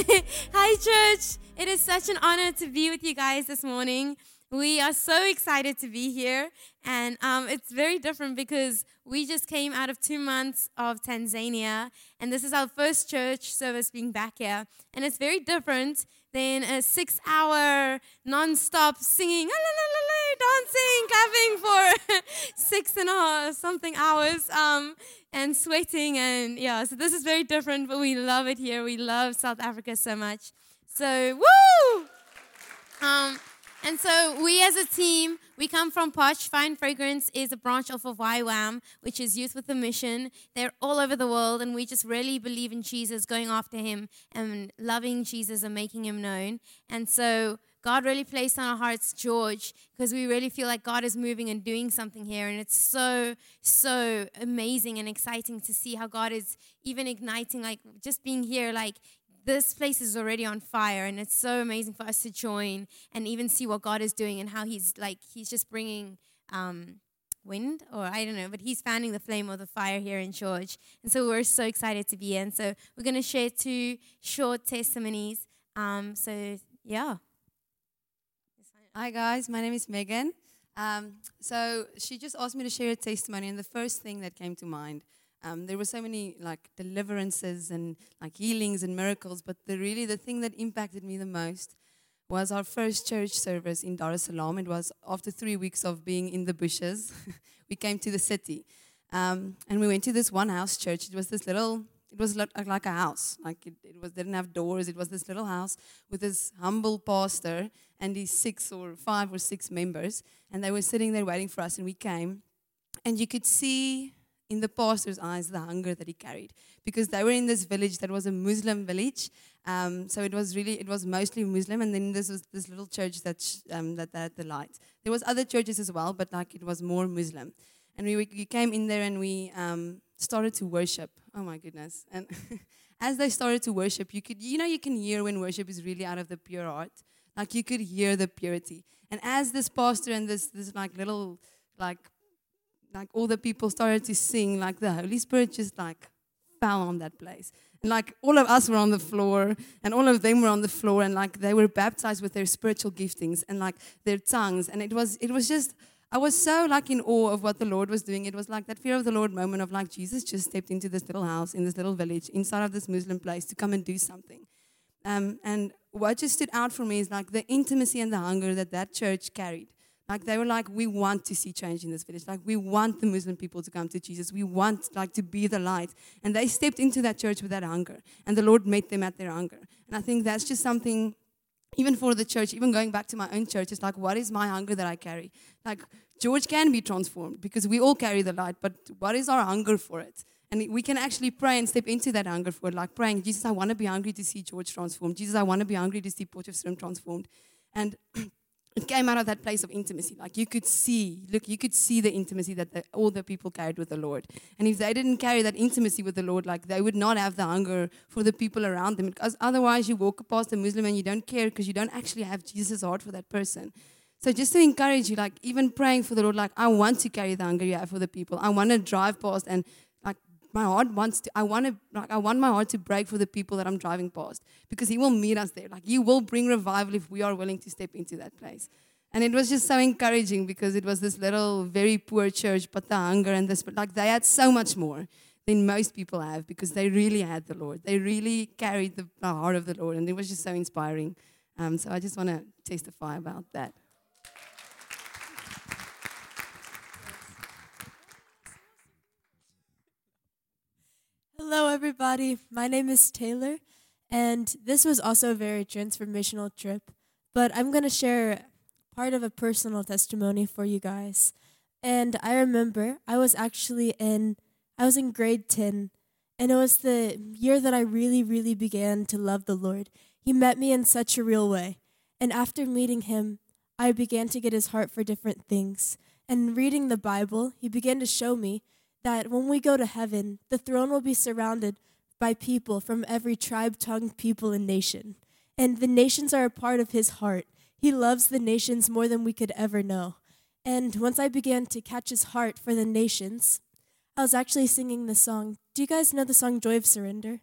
Hi, church. It is such an honor to be with you guys this morning. We are so excited to be here, and um, it's very different because we just came out of two months of Tanzania, and this is our first church service being back here. And it's very different than a six hour non stop singing, dancing, clapping for six and a half something hours, um, and sweating. And yeah, so this is very different, but we love it here. We love South Africa so much. So, woo! Um, and so we as a team, we come from Posh. Fine Fragrance is a branch off of YWAM, which is Youth with a Mission. They're all over the world, and we just really believe in Jesus, going after him and loving Jesus and making him known. And so God really placed on our hearts George because we really feel like God is moving and doing something here. And it's so, so amazing and exciting to see how God is even igniting, like just being here, like this place is already on fire and it's so amazing for us to join and even see what god is doing and how he's like he's just bringing um, wind or i don't know but he's fanning the flame of the fire here in george and so we're so excited to be here and so we're going to share two short testimonies um, so yeah hi guys my name is megan um, so she just asked me to share a testimony and the first thing that came to mind um, there were so many like deliverances and like healings and miracles, but the really the thing that impacted me the most was our first church service in Dar es Salaam. It was after three weeks of being in the bushes, we came to the city, um, and we went to this one house church. It was this little. It was like a house, like it, it was didn't have doors. It was this little house with this humble pastor and these six or five or six members, and they were sitting there waiting for us. And we came, and you could see in the pastor's eyes the hunger that he carried because they were in this village that was a Muslim village. Um, so it was really, it was mostly Muslim, and then this was this little church that sh- um, that had the light. There was other churches as well, but like it was more Muslim. And we, we came in there and we um, started to worship. Oh my goodness! And as they started to worship, you could, you know, you can hear when worship is really out of the pure heart. Like you could hear the purity. And as this pastor and this this like little like like all the people started to sing, like the Holy Spirit just like fell on that place. And like all of us were on the floor, and all of them were on the floor, and like they were baptized with their spiritual giftings and like their tongues. And it was it was just I was so like in awe of what the Lord was doing. It was like that fear of the Lord moment of like Jesus just stepped into this little house in this little village inside of this Muslim place to come and do something. Um, and what just stood out for me is like the intimacy and the hunger that that church carried. Like they were like, we want to see change in this village. Like we want the Muslim people to come to Jesus. We want like to be the light. And they stepped into that church with that hunger. And the Lord met them at their hunger. And I think that's just something, even for the church, even going back to my own church, it's like, what is my hunger that I carry? Like George can be transformed because we all carry the light, but what is our hunger for it? And we can actually pray and step into that hunger for it, like praying, Jesus, I want to be hungry to see George transformed. Jesus, I want to be hungry to see Port of Potchefstroom transformed. And it came out of that place of intimacy. Like you could see, look, you could see the intimacy that the, all the people carried with the Lord. And if they didn't carry that intimacy with the Lord, like they would not have the hunger for the people around them. Because otherwise, you walk past a Muslim and you don't care because you don't actually have Jesus' heart for that person. So just to encourage you, like even praying for the Lord, like I want to carry the hunger you have for the people. I want to drive past and my heart wants to i want to like i want my heart to break for the people that i'm driving past because he will meet us there. Like he will bring revival if we are willing to step into that place. And it was just so encouraging because it was this little very poor church but the hunger and this like they had so much more than most people have because they really had the lord. They really carried the, the heart of the lord and it was just so inspiring. Um, so i just want to testify about that Hello, everybody. My name is Taylor, and this was also a very transformational trip. But I'm going to share part of a personal testimony for you guys. And I remember I was actually in I was in grade 10, and it was the year that I really really began to love the Lord. He met me in such a real way. And after meeting him, I began to get his heart for different things. And reading the Bible, he began to show me that when we go to heaven, the throne will be surrounded by people from every tribe, tongue, people, and nation. And the nations are a part of his heart. He loves the nations more than we could ever know. And once I began to catch his heart for the nations, I was actually singing the song. Do you guys know the song Joy of Surrender?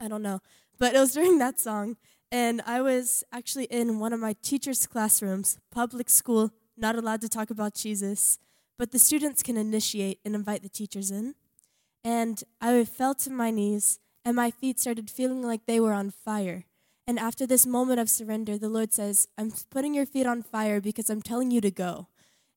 I don't know. but it was during that song. And I was actually in one of my teacher's classrooms, public school, not allowed to talk about Jesus, but the students can initiate and invite the teachers in. And I fell to my knees, and my feet started feeling like they were on fire. And after this moment of surrender, the Lord says, I'm putting your feet on fire because I'm telling you to go.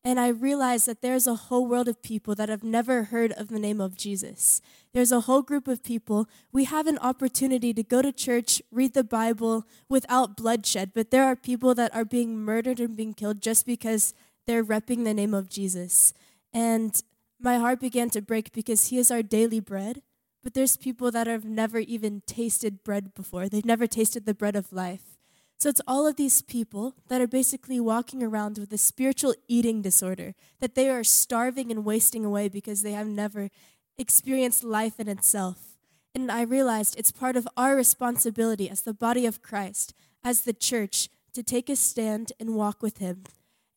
And I realized that there's a whole world of people that have never heard of the name of Jesus. There's a whole group of people. We have an opportunity to go to church, read the Bible without bloodshed, but there are people that are being murdered and being killed just because they're repping the name of Jesus. And my heart began to break because He is our daily bread. But there's people that have never even tasted bread before, they've never tasted the bread of life. So it's all of these people that are basically walking around with a spiritual eating disorder, that they are starving and wasting away because they have never experienced life in itself. And I realized it's part of our responsibility as the body of Christ, as the church, to take a stand and walk with Him.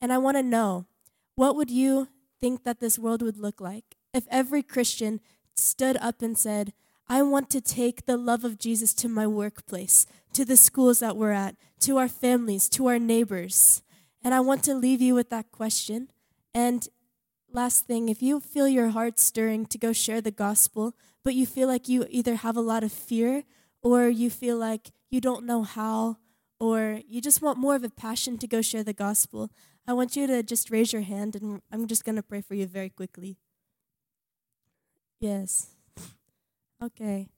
And I want to know what would you think that this world would look like if every Christian stood up and said, I want to take the love of Jesus to my workplace, to the schools that we're at, to our families, to our neighbors. And I want to leave you with that question. And last thing, if you feel your heart stirring to go share the gospel, but you feel like you either have a lot of fear or you feel like you don't know how or you just want more of a passion to go share the gospel, I want you to just raise your hand and I'm just going to pray for you very quickly. Yes. Okay.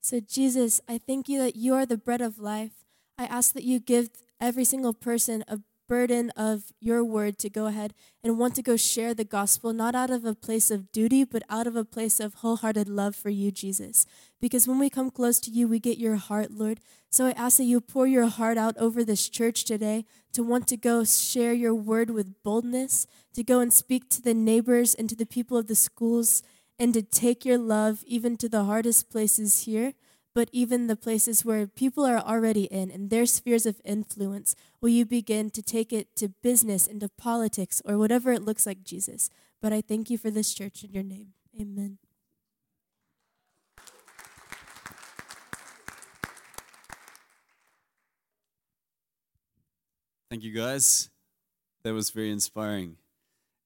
So, Jesus, I thank you that you are the bread of life. I ask that you give every single person a burden of your word to go ahead and want to go share the gospel, not out of a place of duty, but out of a place of wholehearted love for you, Jesus. Because when we come close to you, we get your heart, Lord. So I ask that you pour your heart out over this church today to want to go share your word with boldness, to go and speak to the neighbors and to the people of the schools and to take your love even to the hardest places here, but even the places where people are already in and their spheres of influence. Will you begin to take it to business, into politics, or whatever it looks like, Jesus? But I thank you for this church in your name. Amen. Thank you, guys. That was very inspiring.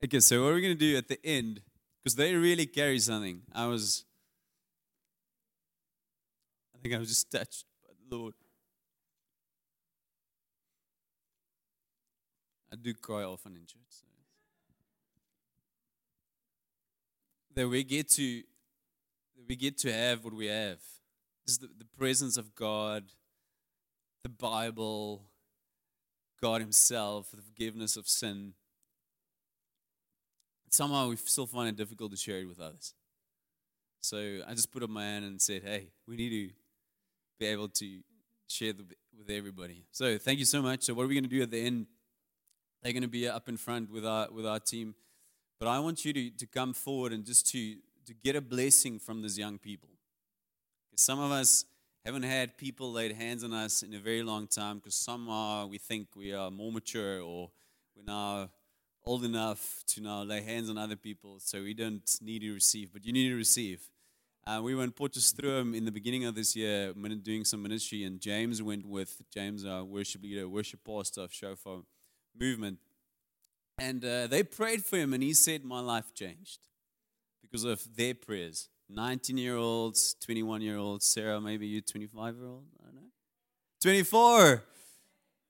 Okay, so what are we going to do at the end? because they really carry something. I was, I think I was just touched by the Lord. I do cry often in church. So. That we get to, we get to have what we have. Is the, the presence of God, the Bible, God Himself, the forgiveness of sin somehow we still find it difficult to share it with others. So I just put up my hand and said, hey, we need to be able to share the, with everybody. So thank you so much. So what are we going to do at the end? They're going to be up in front with our with our team, but I want you to to come forward and just to to get a blessing from these young people. Some of us haven't had people laid hands on us in a very long time because somehow we think we are more mature or we're now old enough to now lay hands on other people, so we don't need to receive, but you need to receive. Uh, we were in Potchefstroom in the beginning of this year, doing some ministry, and James went with James, our worship leader, worship pastor of Shofar Movement. And uh, they prayed for him, and he said, My life changed because of their prayers. 19 year olds, 21 year olds, Sarah, maybe you 25 year old, I don't know. 24.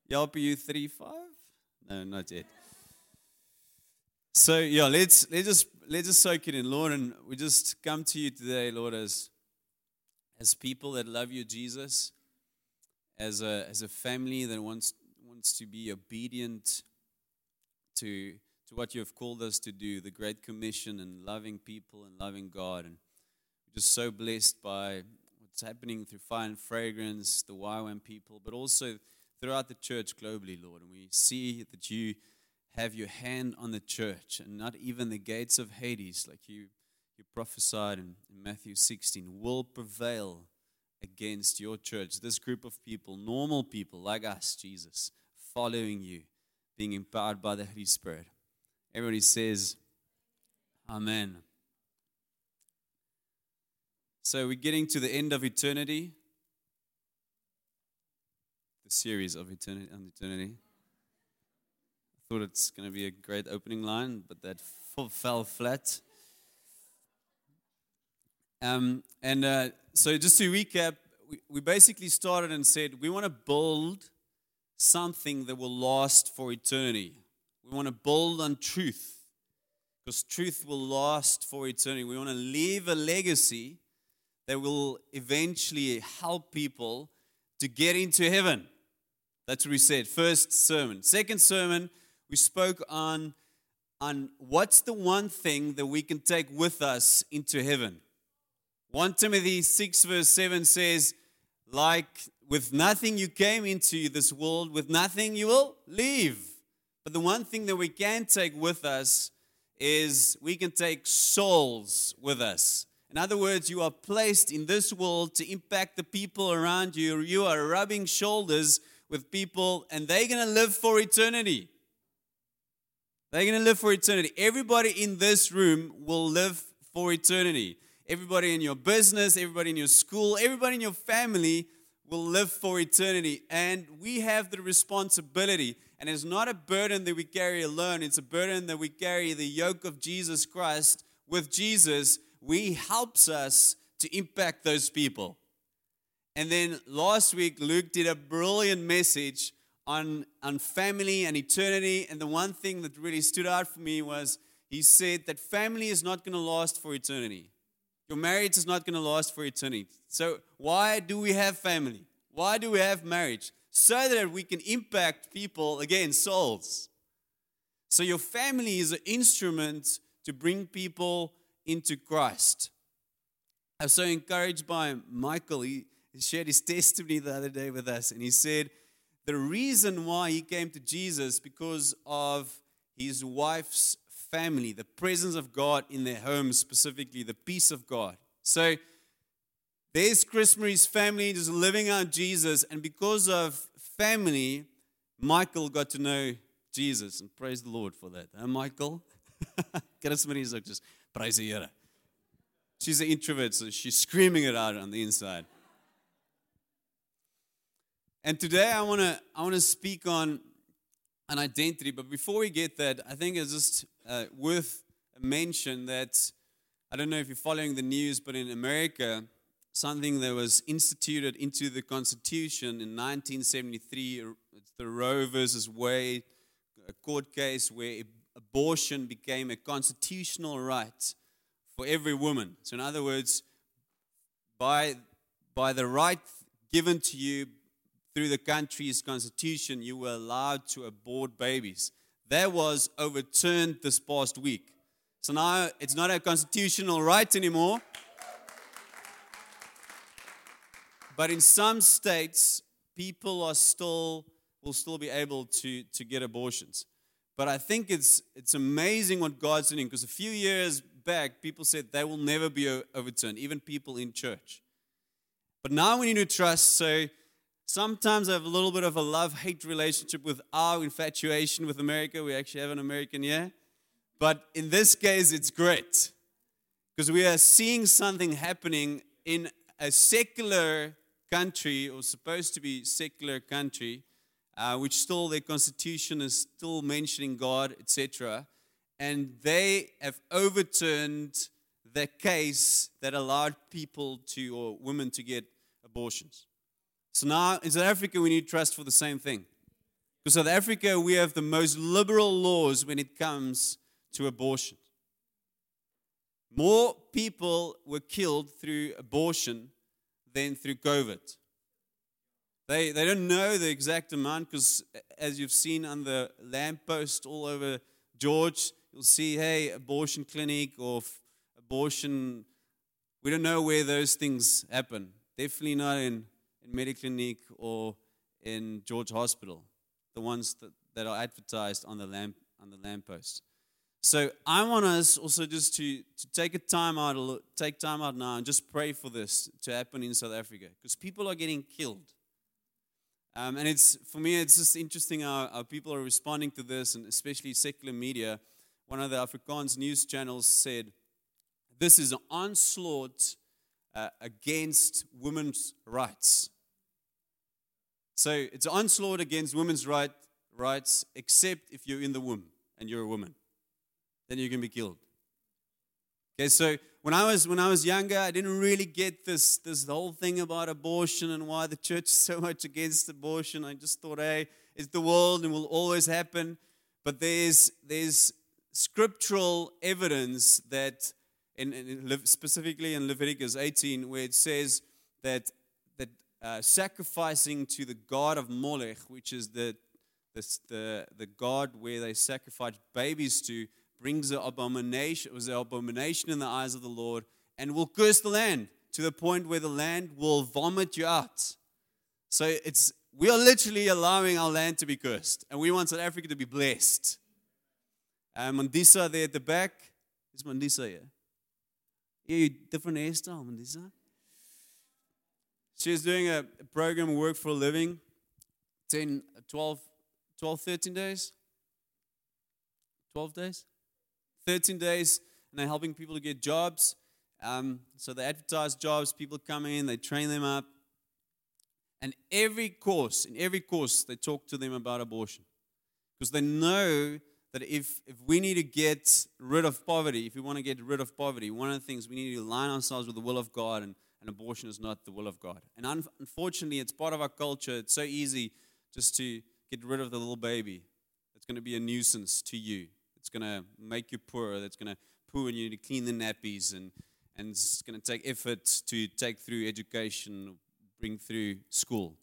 Yelp, you 35? No, not yet. So yeah, let's let's just let's just soak it in, Lord, and we just come to you today, Lord, as as people that love you, Jesus, as a as a family that wants wants to be obedient to to what you have called us to do, the Great Commission and loving people and loving God. And we're just so blessed by what's happening through Fire and Fragrance, the YWAM people, but also throughout the church globally, Lord. And we see that you have your hand on the church and not even the gates of Hades, like you, you prophesied in, in Matthew 16, will prevail against your church. This group of people, normal people like us, Jesus, following you, being empowered by the Holy Spirit. Everybody says, Amen. So we're getting to the end of eternity. the series of eternity eternity. Thought it's going to be a great opening line, but that f- fell flat. Um, and uh, so, just to recap, we, we basically started and said we want to build something that will last for eternity. We want to build on truth because truth will last for eternity. We want to leave a legacy that will eventually help people to get into heaven. That's what we said. First sermon. Second sermon, we spoke on, on what's the one thing that we can take with us into heaven. 1 Timothy 6, verse 7 says, like with nothing you came into this world, with nothing you will leave. But the one thing that we can take with us is we can take souls with us. In other words, you are placed in this world to impact the people around you. You are rubbing shoulders with people, and they're going to live for eternity. They're going to live for eternity. Everybody in this room will live for eternity. Everybody in your business, everybody in your school, everybody in your family will live for eternity. And we have the responsibility. And it's not a burden that we carry alone, it's a burden that we carry the yoke of Jesus Christ with Jesus. We helps us to impact those people. And then last week, Luke did a brilliant message on, on family and eternity. And the one thing that really stood out for me was he said that family is not going to last for eternity. Your marriage is not going to last for eternity. So, why do we have family? Why do we have marriage? So that we can impact people, again, souls. So, your family is an instrument to bring people into Christ. I was so encouraged by Michael. He shared his testimony the other day with us, and he said the reason why he came to Jesus because of his wife's family, the presence of God in their home, specifically the peace of God. So there's Chris Marie's family just living out Jesus, and because of family, Michael got to know Jesus, and praise the Lord for that. Huh, Michael? Chris Marie's like just praise the. She's an introvert, so she's screaming it out on the inside. And today I want to I want to speak on an identity, but before we get that, I think it's just uh, worth a mention that I don't know if you're following the news, but in America, something that was instituted into the Constitution in 1973, it's the Roe versus Wade court case where abortion became a constitutional right for every woman. So, in other words, by, by the right given to you through the country's constitution, you were allowed to abort babies. That was overturned this past week. So now it's not a constitutional right anymore. But in some states, people are still will still be able to, to get abortions. But I think it's it's amazing what God's doing because a few years back, people said they will never be overturned, even people in church. But now we need to trust. So sometimes I have a little bit of a love hate relationship with our infatuation with America. We actually have an American here. But in this case, it's great because we are seeing something happening in a secular country, or supposed to be secular country, uh, which still their constitution is still mentioning God, etc. And they have overturned the case that allowed people to, or women to get abortions. So now in South Africa, we need trust for the same thing. Because South Africa, we have the most liberal laws when it comes to abortion. More people were killed through abortion than through COVID. They, they don't know the exact amount because, as you've seen on the lamppost all over George, you'll see, hey, abortion clinic or f- abortion. We don't know where those things happen. Definitely not in in Mediclinic or in George Hospital, the ones that, that are advertised on the lamp on the lamppost. So I want us also just to, to take a time out, take time out now and just pray for this to happen in South Africa because people are getting killed. Um, and it's for me, it's just interesting how, how people are responding to this, and especially secular media. One of the Afrikaans news channels said, "This is an onslaught uh, against women's rights." So it's onslaught against women's right, rights, except if you're in the womb and you're a woman. Then you can be killed. Okay, so when I was when I was younger, I didn't really get this this whole thing about abortion and why the church is so much against abortion. I just thought, hey, it's the world and will always happen. But there's there's scriptural evidence that, in, in specifically in Leviticus 18, where it says that that uh, sacrificing to the god of Molech, which is the the, the the god where they sacrifice babies to, brings an abomination, it was an abomination in the eyes of the Lord, and will curse the land to the point where the land will vomit you out. So it's we are literally allowing our land to be cursed, and we want South Africa to be blessed. Um, Mandisa there at the back. Is Mandisa here? Yeah, different hairstyle, Mandisa. She's doing a program, Work for a Living, 10, 12, 12, 13 days. 12 days? 13 days, and they're helping people to get jobs. Um, so they advertise jobs, people come in, they train them up. And every course, in every course, they talk to them about abortion. Because they know that if, if we need to get rid of poverty, if we want to get rid of poverty, one of the things we need to align ourselves with the will of God, and, and abortion is not the will of God. And un- unfortunately, it's part of our culture. It's so easy just to get rid of the little baby. It's going to be a nuisance to you. It's going to make you poor. That's going to poo and you need to clean the nappies. And, and it's going to take effort to take through education, bring through school.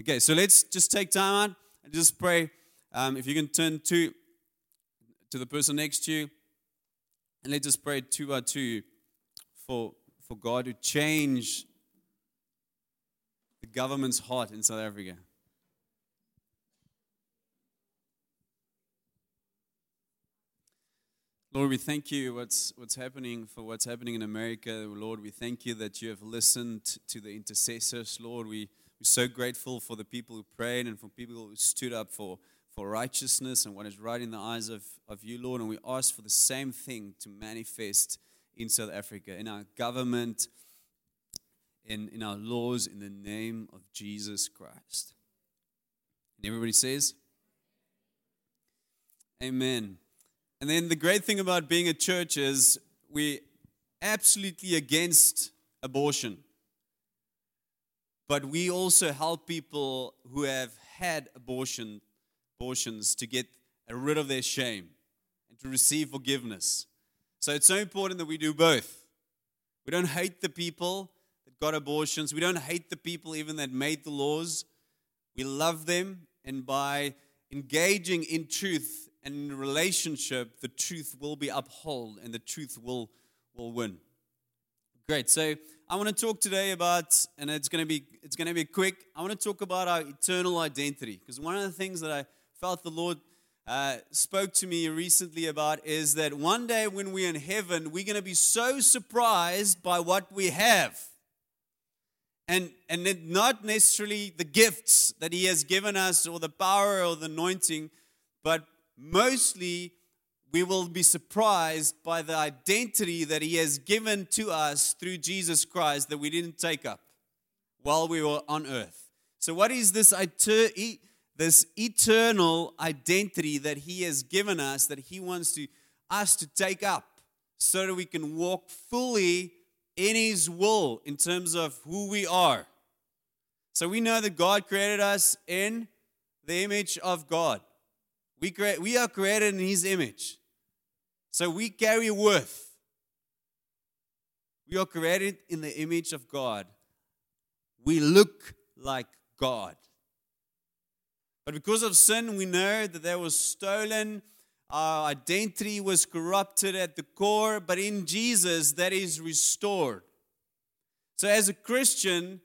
Okay, so let's just take time out and just pray. Um, if you can turn to, to the person next to you, and let's just pray two by two for, for God to change the government's heart in South Africa. Lord, we thank you what's what's happening for what's happening in America. Lord, we thank you that you have listened to the intercessors. Lord, we, we're so grateful for the people who prayed and for people who stood up for, for righteousness and what is right in the eyes of, of you, Lord. And we ask for the same thing to manifest in South Africa, in our government, in, in our laws, in the name of Jesus Christ. And everybody says, Amen. And then the great thing about being a church is we're absolutely against abortion. But we also help people who have had abortion, abortions to get rid of their shame and to receive forgiveness. So it's so important that we do both. We don't hate the people that got abortions. We don't hate the people even that made the laws. We love them, and by engaging in truth and in relationship, the truth will be upheld and the truth will, will win. Great. So I want to talk today about, and it's going to be it's going to be quick. I want to talk about our eternal identity because one of the things that I felt the Lord uh, spoke to me recently about is that one day when we're in heaven, we're going to be so surprised by what we have. And, and not necessarily the gifts that He has given us or the power or the anointing, but mostly we will be surprised by the identity that He has given to us through Jesus Christ that we didn't take up while we were on earth. So, what is this, this eternal identity that He has given us that He wants to, us to take up so that we can walk fully in His will in terms of who we are? So, we know that God created us in the image of God. We, we are created in His image. So we carry worth. We are created in the image of God. We look like God. But because of sin, we know that there was stolen. Our identity was corrupted at the core, but in Jesus, that is restored. So, as a Christian,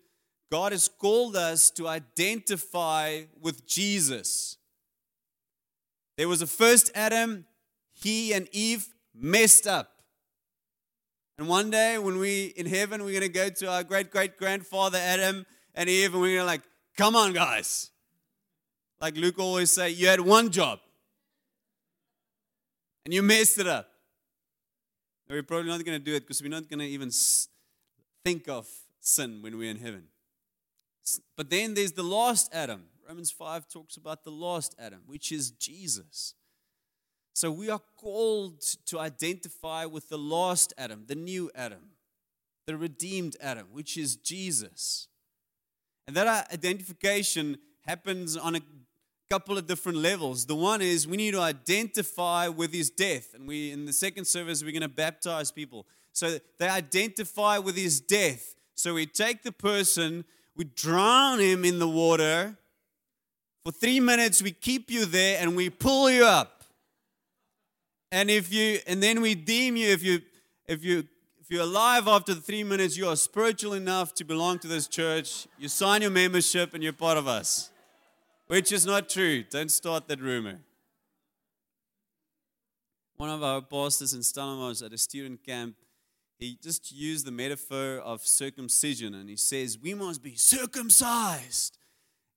God has called us to identify with Jesus. There was a first Adam, he and Eve messed up. And one day when we in heaven, we're gonna go to our great great grandfather Adam and Eve, and we're gonna like, come on, guys. Like Luke always say, you had one job. And you messed it up. we're probably not gonna do it because we're not gonna even think of sin when we're in heaven. But then there's the last Adam, Romans 5 talks about the last Adam, which is Jesus. So we are called to identify with the last Adam, the new Adam, the redeemed Adam, which is Jesus. And that identification happens on a couple of different levels. The one is we need to identify with his death. And we in the second service we're going to baptize people. So they identify with his death. So we take the person, we drown him in the water. For 3 minutes we keep you there and we pull you up. And if you and then we deem you if you if you if you're alive after the three minutes, you are spiritual enough to belong to this church. You sign your membership and you're part of us which is not true. Don't start that rumor. One of our pastors in Stellenbosch at a student camp, he just used the metaphor of circumcision and he says, We must be circumcised.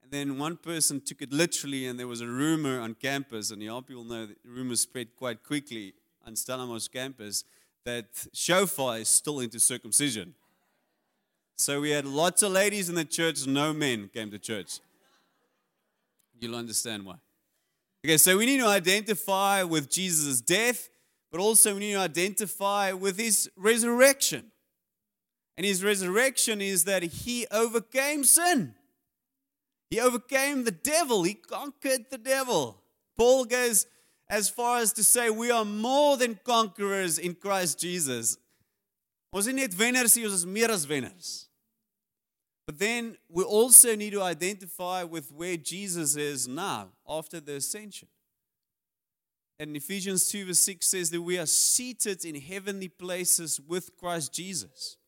And then one person took it literally, and there was a rumor on campus, and you all people know that rumors spread quite quickly on Stellenbosch campus that shofar is still into circumcision. So we had lots of ladies in the church, no men came to church. You'll understand why. Okay, so we need to identify with Jesus' death, but also we need to identify with his resurrection. And his resurrection is that he overcame sin. He overcame the devil. He conquered the devil. Paul goes as far as to say we are more than conquerors in Christ Jesus. Ons is net wenners, ons is meer as. But then we also need to identify with where Jesus is now after the ascension. And Ephesians 2 verse 6 says that we are seated in heavenly places with Christ Jesus.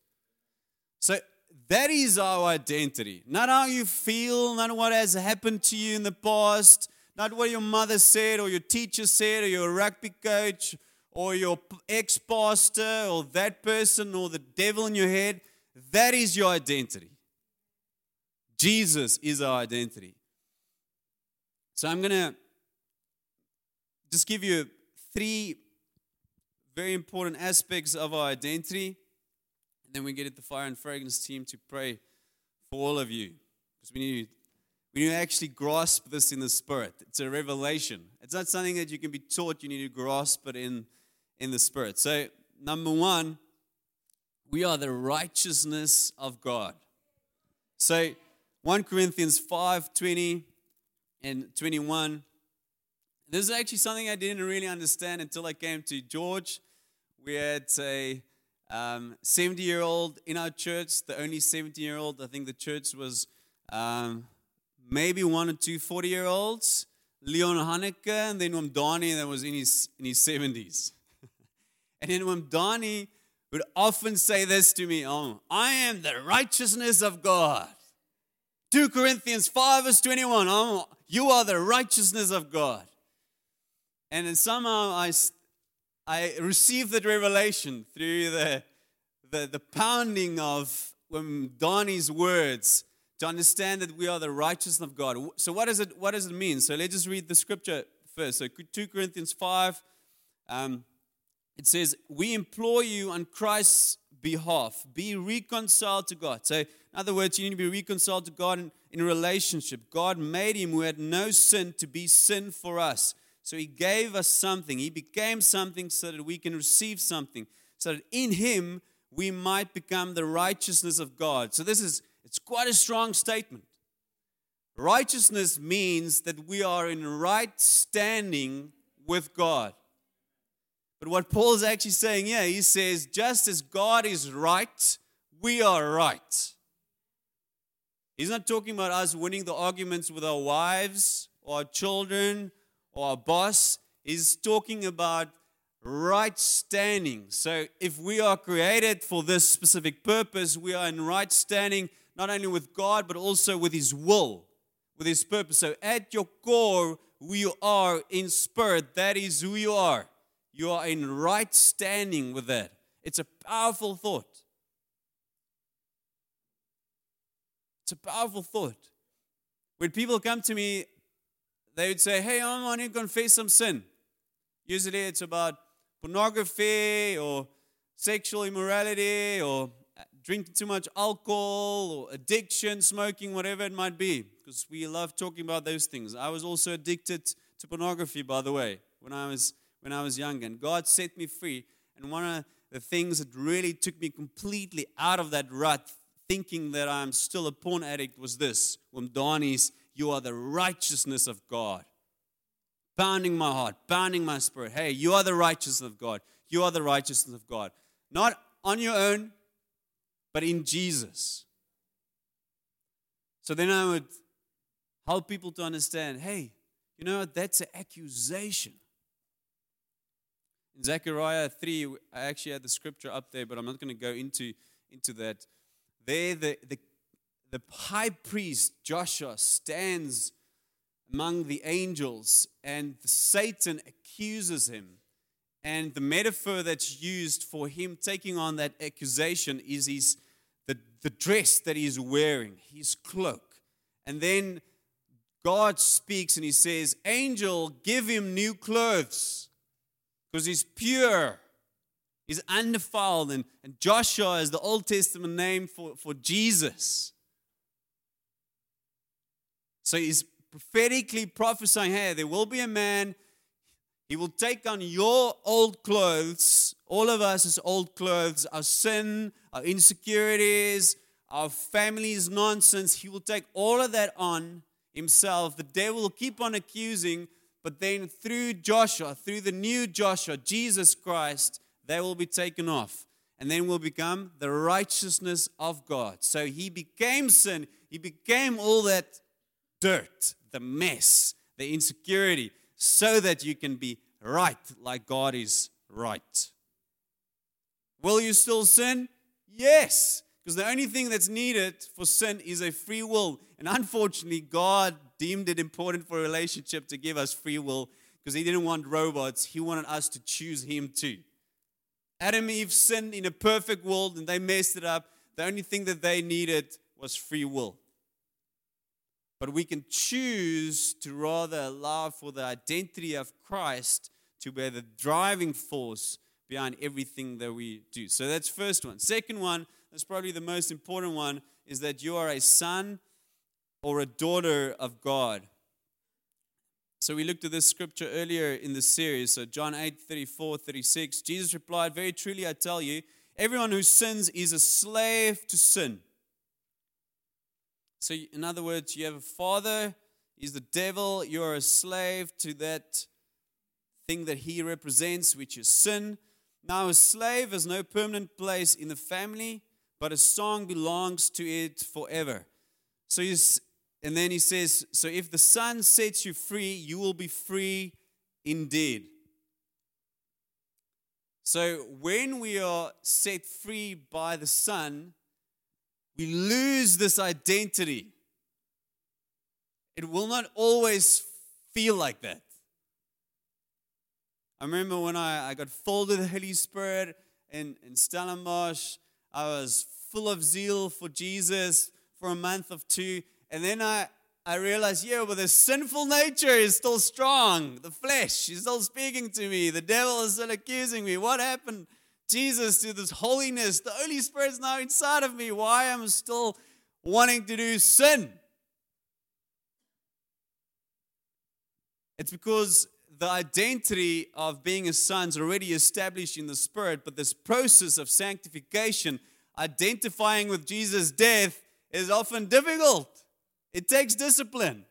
So that is our identity. Not how you feel, not what has happened to you in the past, not what your mother said or your teacher said or your rugby coach or your ex pastor or that person or the devil in your head. That is your identity. Jesus is our identity. So I'm going to just give you three very important aspects of our identity. And then we get at the fire and fragrance team to pray for all of you. Because we need, we need to actually grasp this in the spirit. It's a revelation. It's not something that you can be taught, you need to grasp it in, in the spirit. So, number one, we are the righteousness of God. So 1 Corinthians 5 20 and 21. This is actually something I didn't really understand until I came to George. We had a 70 um, year old in our church, the only 70 year old. I think the church was um, maybe one or two 40 year olds. Leon Haneke, and then Wim Donnie that was in his, in his 70s. and then Wim Donnie would often say this to me Oh, I am the righteousness of God. 2 Corinthians 5 verse 21. Oh, you are the righteousness of God. And then somehow I, I received that revelation through the, the, the pounding of Wim Donnie's words to understand that we are the righteousness of God. So what does it what does it mean? So let's just read the scripture first. So 2 Corinthians 5, um, it says, We implore you on Christ's behalf, be reconciled to God. So in other words, you need to be reconciled to God in, in relationship. God made him who had no sin to be sin for us. So he gave us something. He became something so that we can receive something. So that in him we might become the righteousness of God. So this is it's quite a strong statement. Righteousness means that we are in right standing with God. But what Paul is actually saying yeah, he says, just as God is right, we are right. He's not talking about us winning the arguments with our wives or our children or our boss. He's talking about right standing. So if we are created for this specific purpose, we are in right standing not only with God, but also with His will, with His purpose. So at your core, you are in spirit, that is who you are. You are in right standing with that. It's a powerful thought. It's a powerful thought. When people come to me, they would say, Hey, I want to confess some sin. Usually it's about pornography or sexual immorality or uh, drinking too much alcohol or addiction, smoking, whatever it might be. because we love talking about those things. I was also addicted to pornography, by the way, when I was when I was young, and God set me free. And one of the things that really took me completely out of that rut, thinking that I'm still a porn addict, was this: Wim Donnie's, you are the righteousness of God. Pounding my heart, pounding my spirit. Hey, you are the righteousness of God. You are the righteousness of God. Not on your own, but in Jesus. So then I would help people to understand hey, you know, that's an accusation. In Zechariah 3, I actually had the scripture up there, but I'm not going to go into, into that. There, the, the, the high priest Joshua stands among the angels, and Satan accuses him. And the metaphor that's used for him taking on that accusation is his, the, the dress that he's wearing, his cloak. And then God speaks and he says, Angel, give him new clothes because he's pure. He's undefiled. And, and Joshua is the Old Testament name for, for Jesus. So he's prophetically prophesying hey, there will be a man, he will take on your old clothes, all of us as old clothes, our sin, our insecurities, our family's nonsense. He will take all of that on himself. The devil will keep on accusing, but then through Joshua, through the new Joshua, Jesus Christ, they will be taken off. And then will become the righteousness of God. So he became sin. He became all that dirt, the mess, the insecurity, so that you can be right like God is right. Will you still sin? Yes. Because the only thing that's needed for sin is a free will. And unfortunately, God deemed it important for a relationship to give us free will because He didn't want robots. He wanted us to choose Him too. Adam and Eve sinned in a perfect world and they messed it up. The only thing that they needed was free will. But we can choose to rather allow for the identity of Christ to be the driving force behind everything that we do. So that's first one. Second one, that's probably the most important one, is that you are a son or a daughter of God. So we looked at this scripture earlier in the series. So John 8, 34, 36. Jesus replied, Very truly I tell you, everyone who sins is a slave to sin. So, in other words, you have a father, he's the devil, you're a slave to that thing that he represents, which is sin. Now, a slave has no permanent place in the family, but a song belongs to it forever. So he's, and then he says, So if the Son sets you free, you will be free indeed. So when we are set free by the Son, we lose this identity. It will not always feel like that. I remember when I, I got filled with the Holy Spirit in, in Stellenbosch, I was full of zeal for Jesus for a month of two. And then I, I realized, yeah, but the sinful nature is still strong. The flesh is still speaking to me. The devil is still accusing me. What happened, Jesus, to this holiness? The Holy Spirit's now inside of me. Why am I still wanting to do sin? It's because the identity of being a son is already established in the spirit, but this process of sanctification, identifying with Jesus' death, is often difficult. It takes discipline.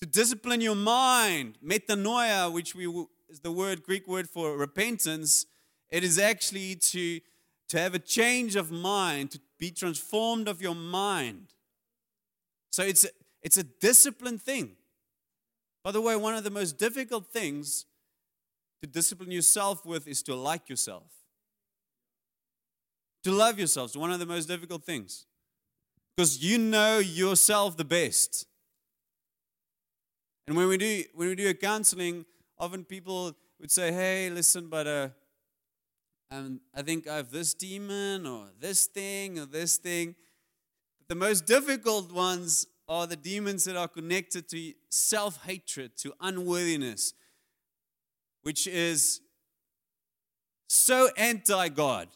To discipline your mind, metanoia, which we, is the word Greek word for repentance, it is actually to, to have a change of mind, to be transformed of your mind. So it's a, it's a discipline thing. By the way, one of the most difficult things to discipline yourself with is to like yourself. To love yourself is one of the most difficult things because you know yourself the best. And when we do when we do a counseling, often people would say, "Hey, listen, but uh, um, I think I have this demon or this thing or this thing." But the most difficult ones are the demons that are connected to self hatred, to unworthiness, which is so anti God.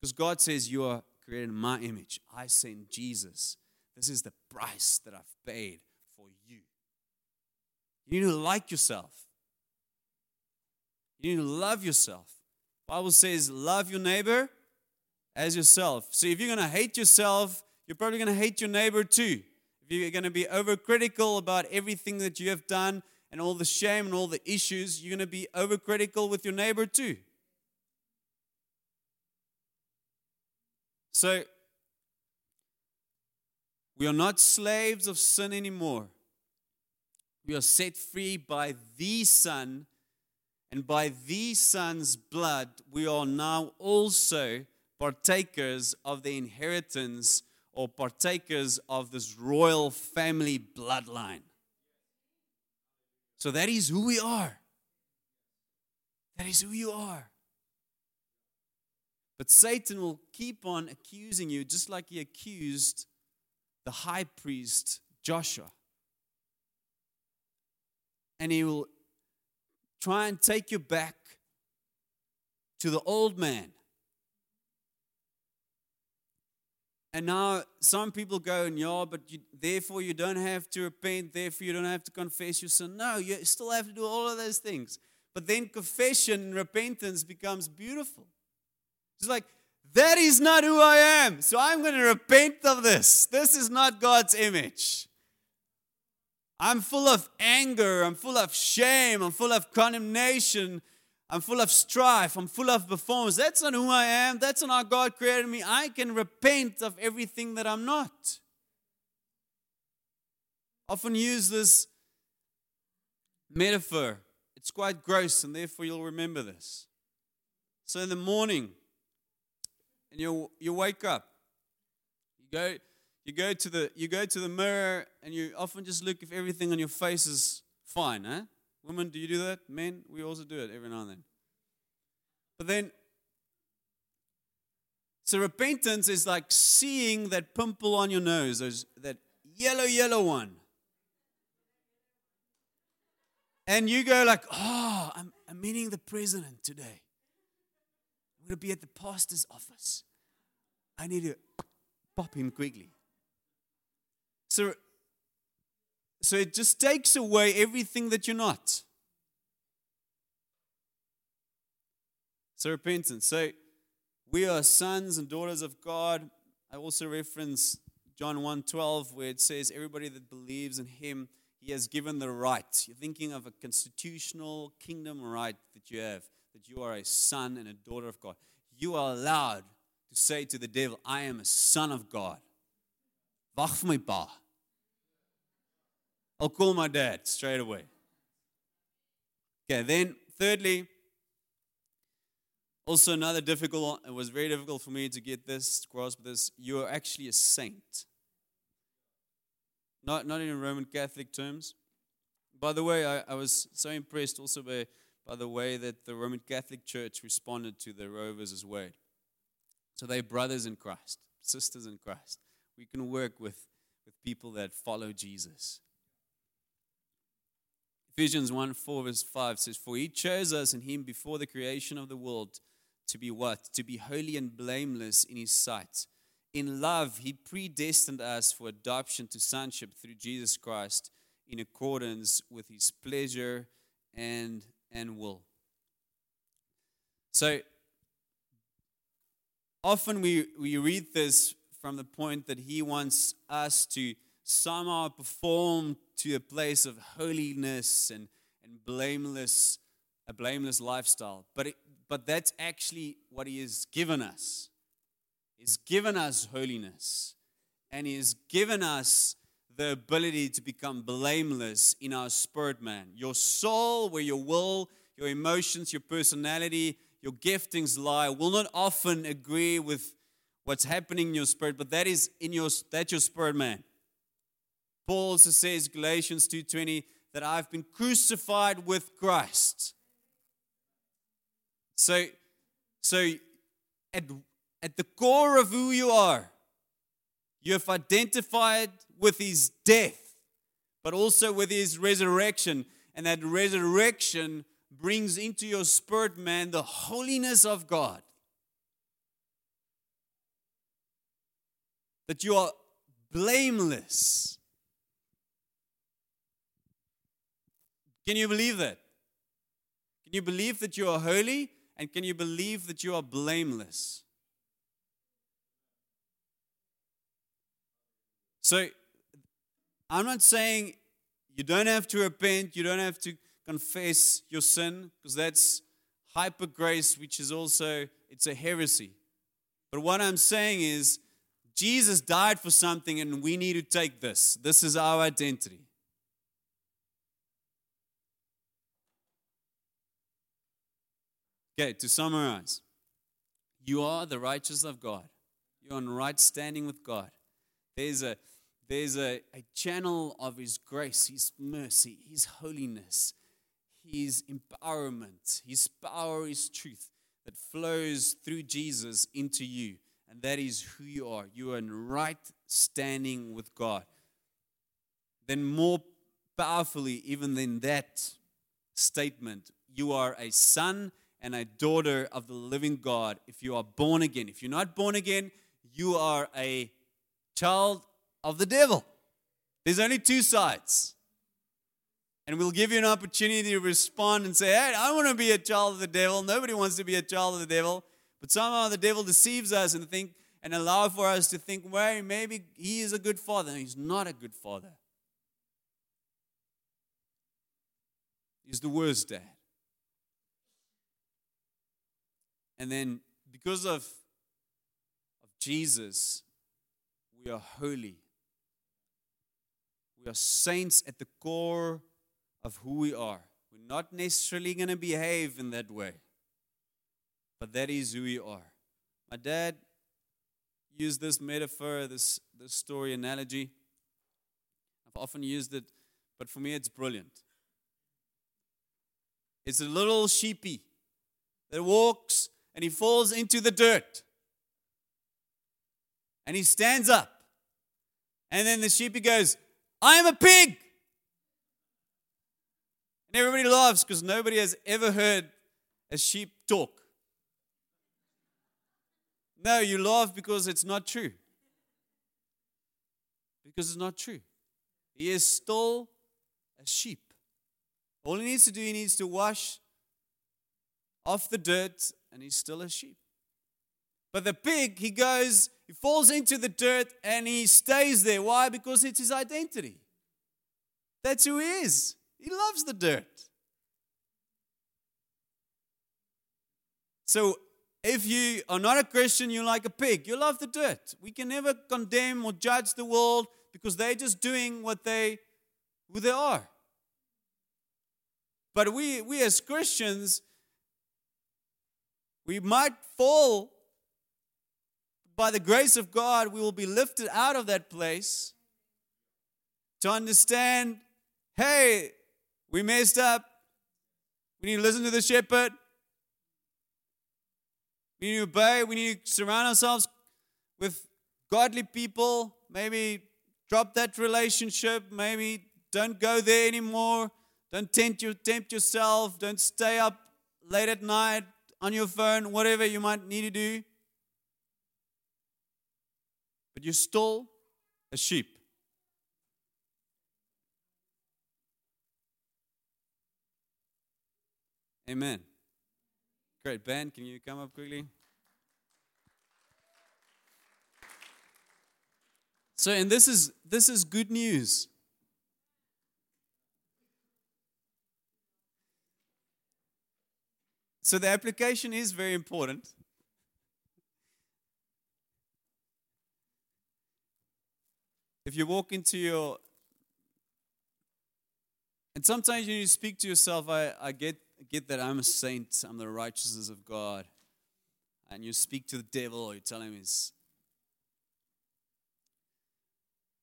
Because God says, You are created in my image. I sent Jesus. This is the price that I've paid for you. You need to like yourself. You need to love yourself. Bible says, love your neighbor as yourself. So if you're going to hate yourself, you're probably going to hate your neighbor too. If you're going to be overcritical about everything that you have done and all the shame and all the issues, you're going to be overcritical with your neighbor too. So, we are not slaves of sin anymore. We are set free by the Son, and by the Son's blood, we are now also partakers of the inheritance or partakers of this royal family bloodline. So that is who we are. That is who you are. But Satan will keep on accusing you just like he accused the high priest Joshua. And he will try and take you back to the old man. And now some people go, and yeah, but you, therefore you don't have to repent, therefore you don't have to confess your sin. No, you still have to do all of those things. But then confession and repentance becomes beautiful. It's like, that is not who I am. So I'm going to repent of this. This is not God's image. I'm full of anger. I'm full of shame. I'm full of condemnation. I'm full of strife. I'm full of performance. That's not who I am. That's not how God created me. I can repent of everything that I'm not. Often use this metaphor. It's quite gross, and therefore you'll remember this. So in the morning, and you you wake up, you go you go to the you go to the mirror, and you often just look if everything on your face is fine, huh? Women, do you do that? Men, we also do it every now and then. But then, so repentance is like seeing that pimple on your nose, those, that yellow, yellow one. And you go like, oh, I'm, I'm meeting the president today. I'm going to be at the pastor's office. I need to pop him quickly. So so it just takes away everything that you're not. So repentance. So we are sons and daughters of God. I also reference John 1:12 where it says everybody that believes in him he has given the right. You're thinking of a constitutional kingdom right that you have, that you are a son and a daughter of God. You are allowed to say to the devil, I am a son of God. Wag vir pa. I'll call my dad straight away. Okay, then thirdly, also another difficult it was very difficult for me to get this to grasp this. You are actually a saint. Not not in Roman Catholic terms. By the way, I, I was so impressed also by, by the way that the Roman Catholic Church responded to the Rovers as well. So they're brothers in Christ, sisters in Christ. We can work with, with people that follow Jesus. Ephesians 1 4 verse 5 says, For he chose us in him before the creation of the world to be what? To be holy and blameless in his sight. In love, he predestined us for adoption to sonship through Jesus Christ in accordance with his pleasure and, and will. So often we, we read this from the point that he wants us to somehow perform to a place of holiness and, and blameless, a blameless lifestyle. But, it, but that's actually what He has given us. He's given us holiness. And He has given us the ability to become blameless in our spirit man. Your soul, where your will, your emotions, your personality, your giftings lie, will not often agree with what's happening in your spirit, but that is in your that's your spirit man. Paul also says, Galatians 2:20, that I've been crucified with Christ. So, so at, at the core of who you are, you have identified with his death, but also with his resurrection. And that resurrection brings into your spirit, man, the holiness of God. That you are blameless. Can you believe that? Can you believe that you are holy? And can you believe that you are blameless? So, I'm not saying you don't have to repent, you don't have to confess your sin, because that's hyper grace, which is also it's a heresy. But what I'm saying is Jesus died for something and we need to take this. This is our identity. Okay, to summarize, you are the righteous of God. You're in right standing with God. There's a there's a, a channel of His grace, His mercy, His holiness, His empowerment, His power, His truth that flows through Jesus into you. And that is who you are. You are in right standing with God. Then, more powerfully, even than that statement, you are a son and a daughter of the living God if you are born again. If you're not born again, you are a child of the devil. There's only two sides. And we'll give you an opportunity to respond and say, Hey, I want to be a child of the devil. Nobody wants to be a child of the devil. But somehow the devil deceives us and think and allow for us to think, well, maybe he is a good father. He's not a good father. He's the worst dad. And then because of, of Jesus, we are holy. We are saints at the core of who we are. We're not necessarily going to behave in that way, but that is who we are. My dad used this metaphor, this, this story analogy. I've often used it, but for me it's brilliant. It's a little sheepy that walks and he falls into the dirt. And he stands up. And then the sheepy goes, I am a pig. And everybody laughs because nobody has ever heard a sheep talk. No, you laugh because it's not true. Because it's not true. He is still a sheep. All he needs to do, he needs to wash off the dirt, and he's still a sheep. But the pig, he goes, he falls into the dirt and he stays there. Why? Because it's his identity. That's who he is. He loves the dirt. So if you are not a Christian, you're like a pig. You love the dirt. We can never condemn or judge the world because they're just doing what they who they are. But we we as Christians, we might fall by the grace of God, we will be lifted out of that place to understand hey, we messed up. We need to listen to the shepherd. We need to obey. We need to surround ourselves with godly people. Maybe drop that relationship. Maybe don't go there anymore. Don't tempt, you, tempt yourself. Don't stay up late at night on your phone, whatever you might need to do. But you stole a sheep. Amen. Great. Ben, can you come up quickly? So, and this is this is good news. So the application is very important. If you walk into your and sometimes you speak to yourself, I, I get get that I'm a saint, I'm the righteousness of God. And you speak to the devil or you tell him he's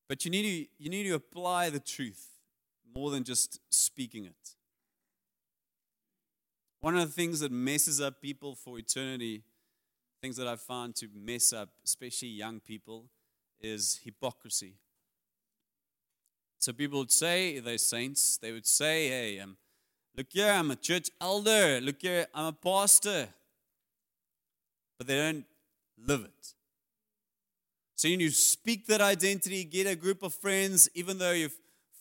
But you need to you need to apply the truth more than just speaking it. One of the things that messes up people for eternity, things that I've found to mess up, especially young people, is hypocrisy. So people would say they're saints. They would say, hey, um, look here, I'm a church elder. Look here, I'm a pastor. But they don't live it. So you speak that identity, get a group of friends, even though you're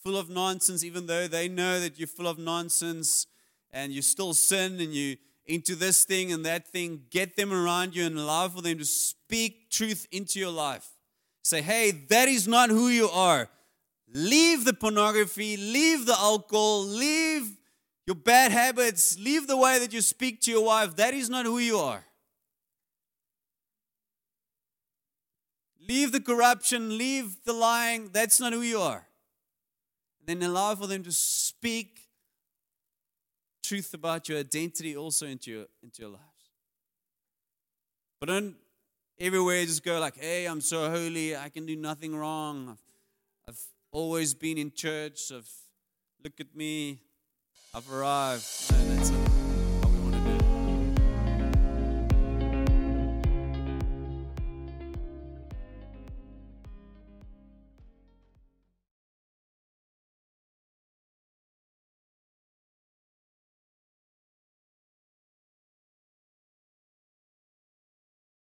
full of nonsense, even though they know that you're full of nonsense and you still sin and you into this thing and that thing, get them around you and allow for them to speak truth into your life. Say, hey, that is not who you are. Leave the pornography, leave the alcohol, leave your bad habits, leave the way that you speak to your wife. That is not who you are. Leave the corruption, leave the lying. That's not who you are. Then allow for them to speak truth about your identity also into your, into your lives. But don't everywhere just go like, hey, I'm so holy, I can do nothing wrong. Always been in church. I've, look at me, I've arrived. No,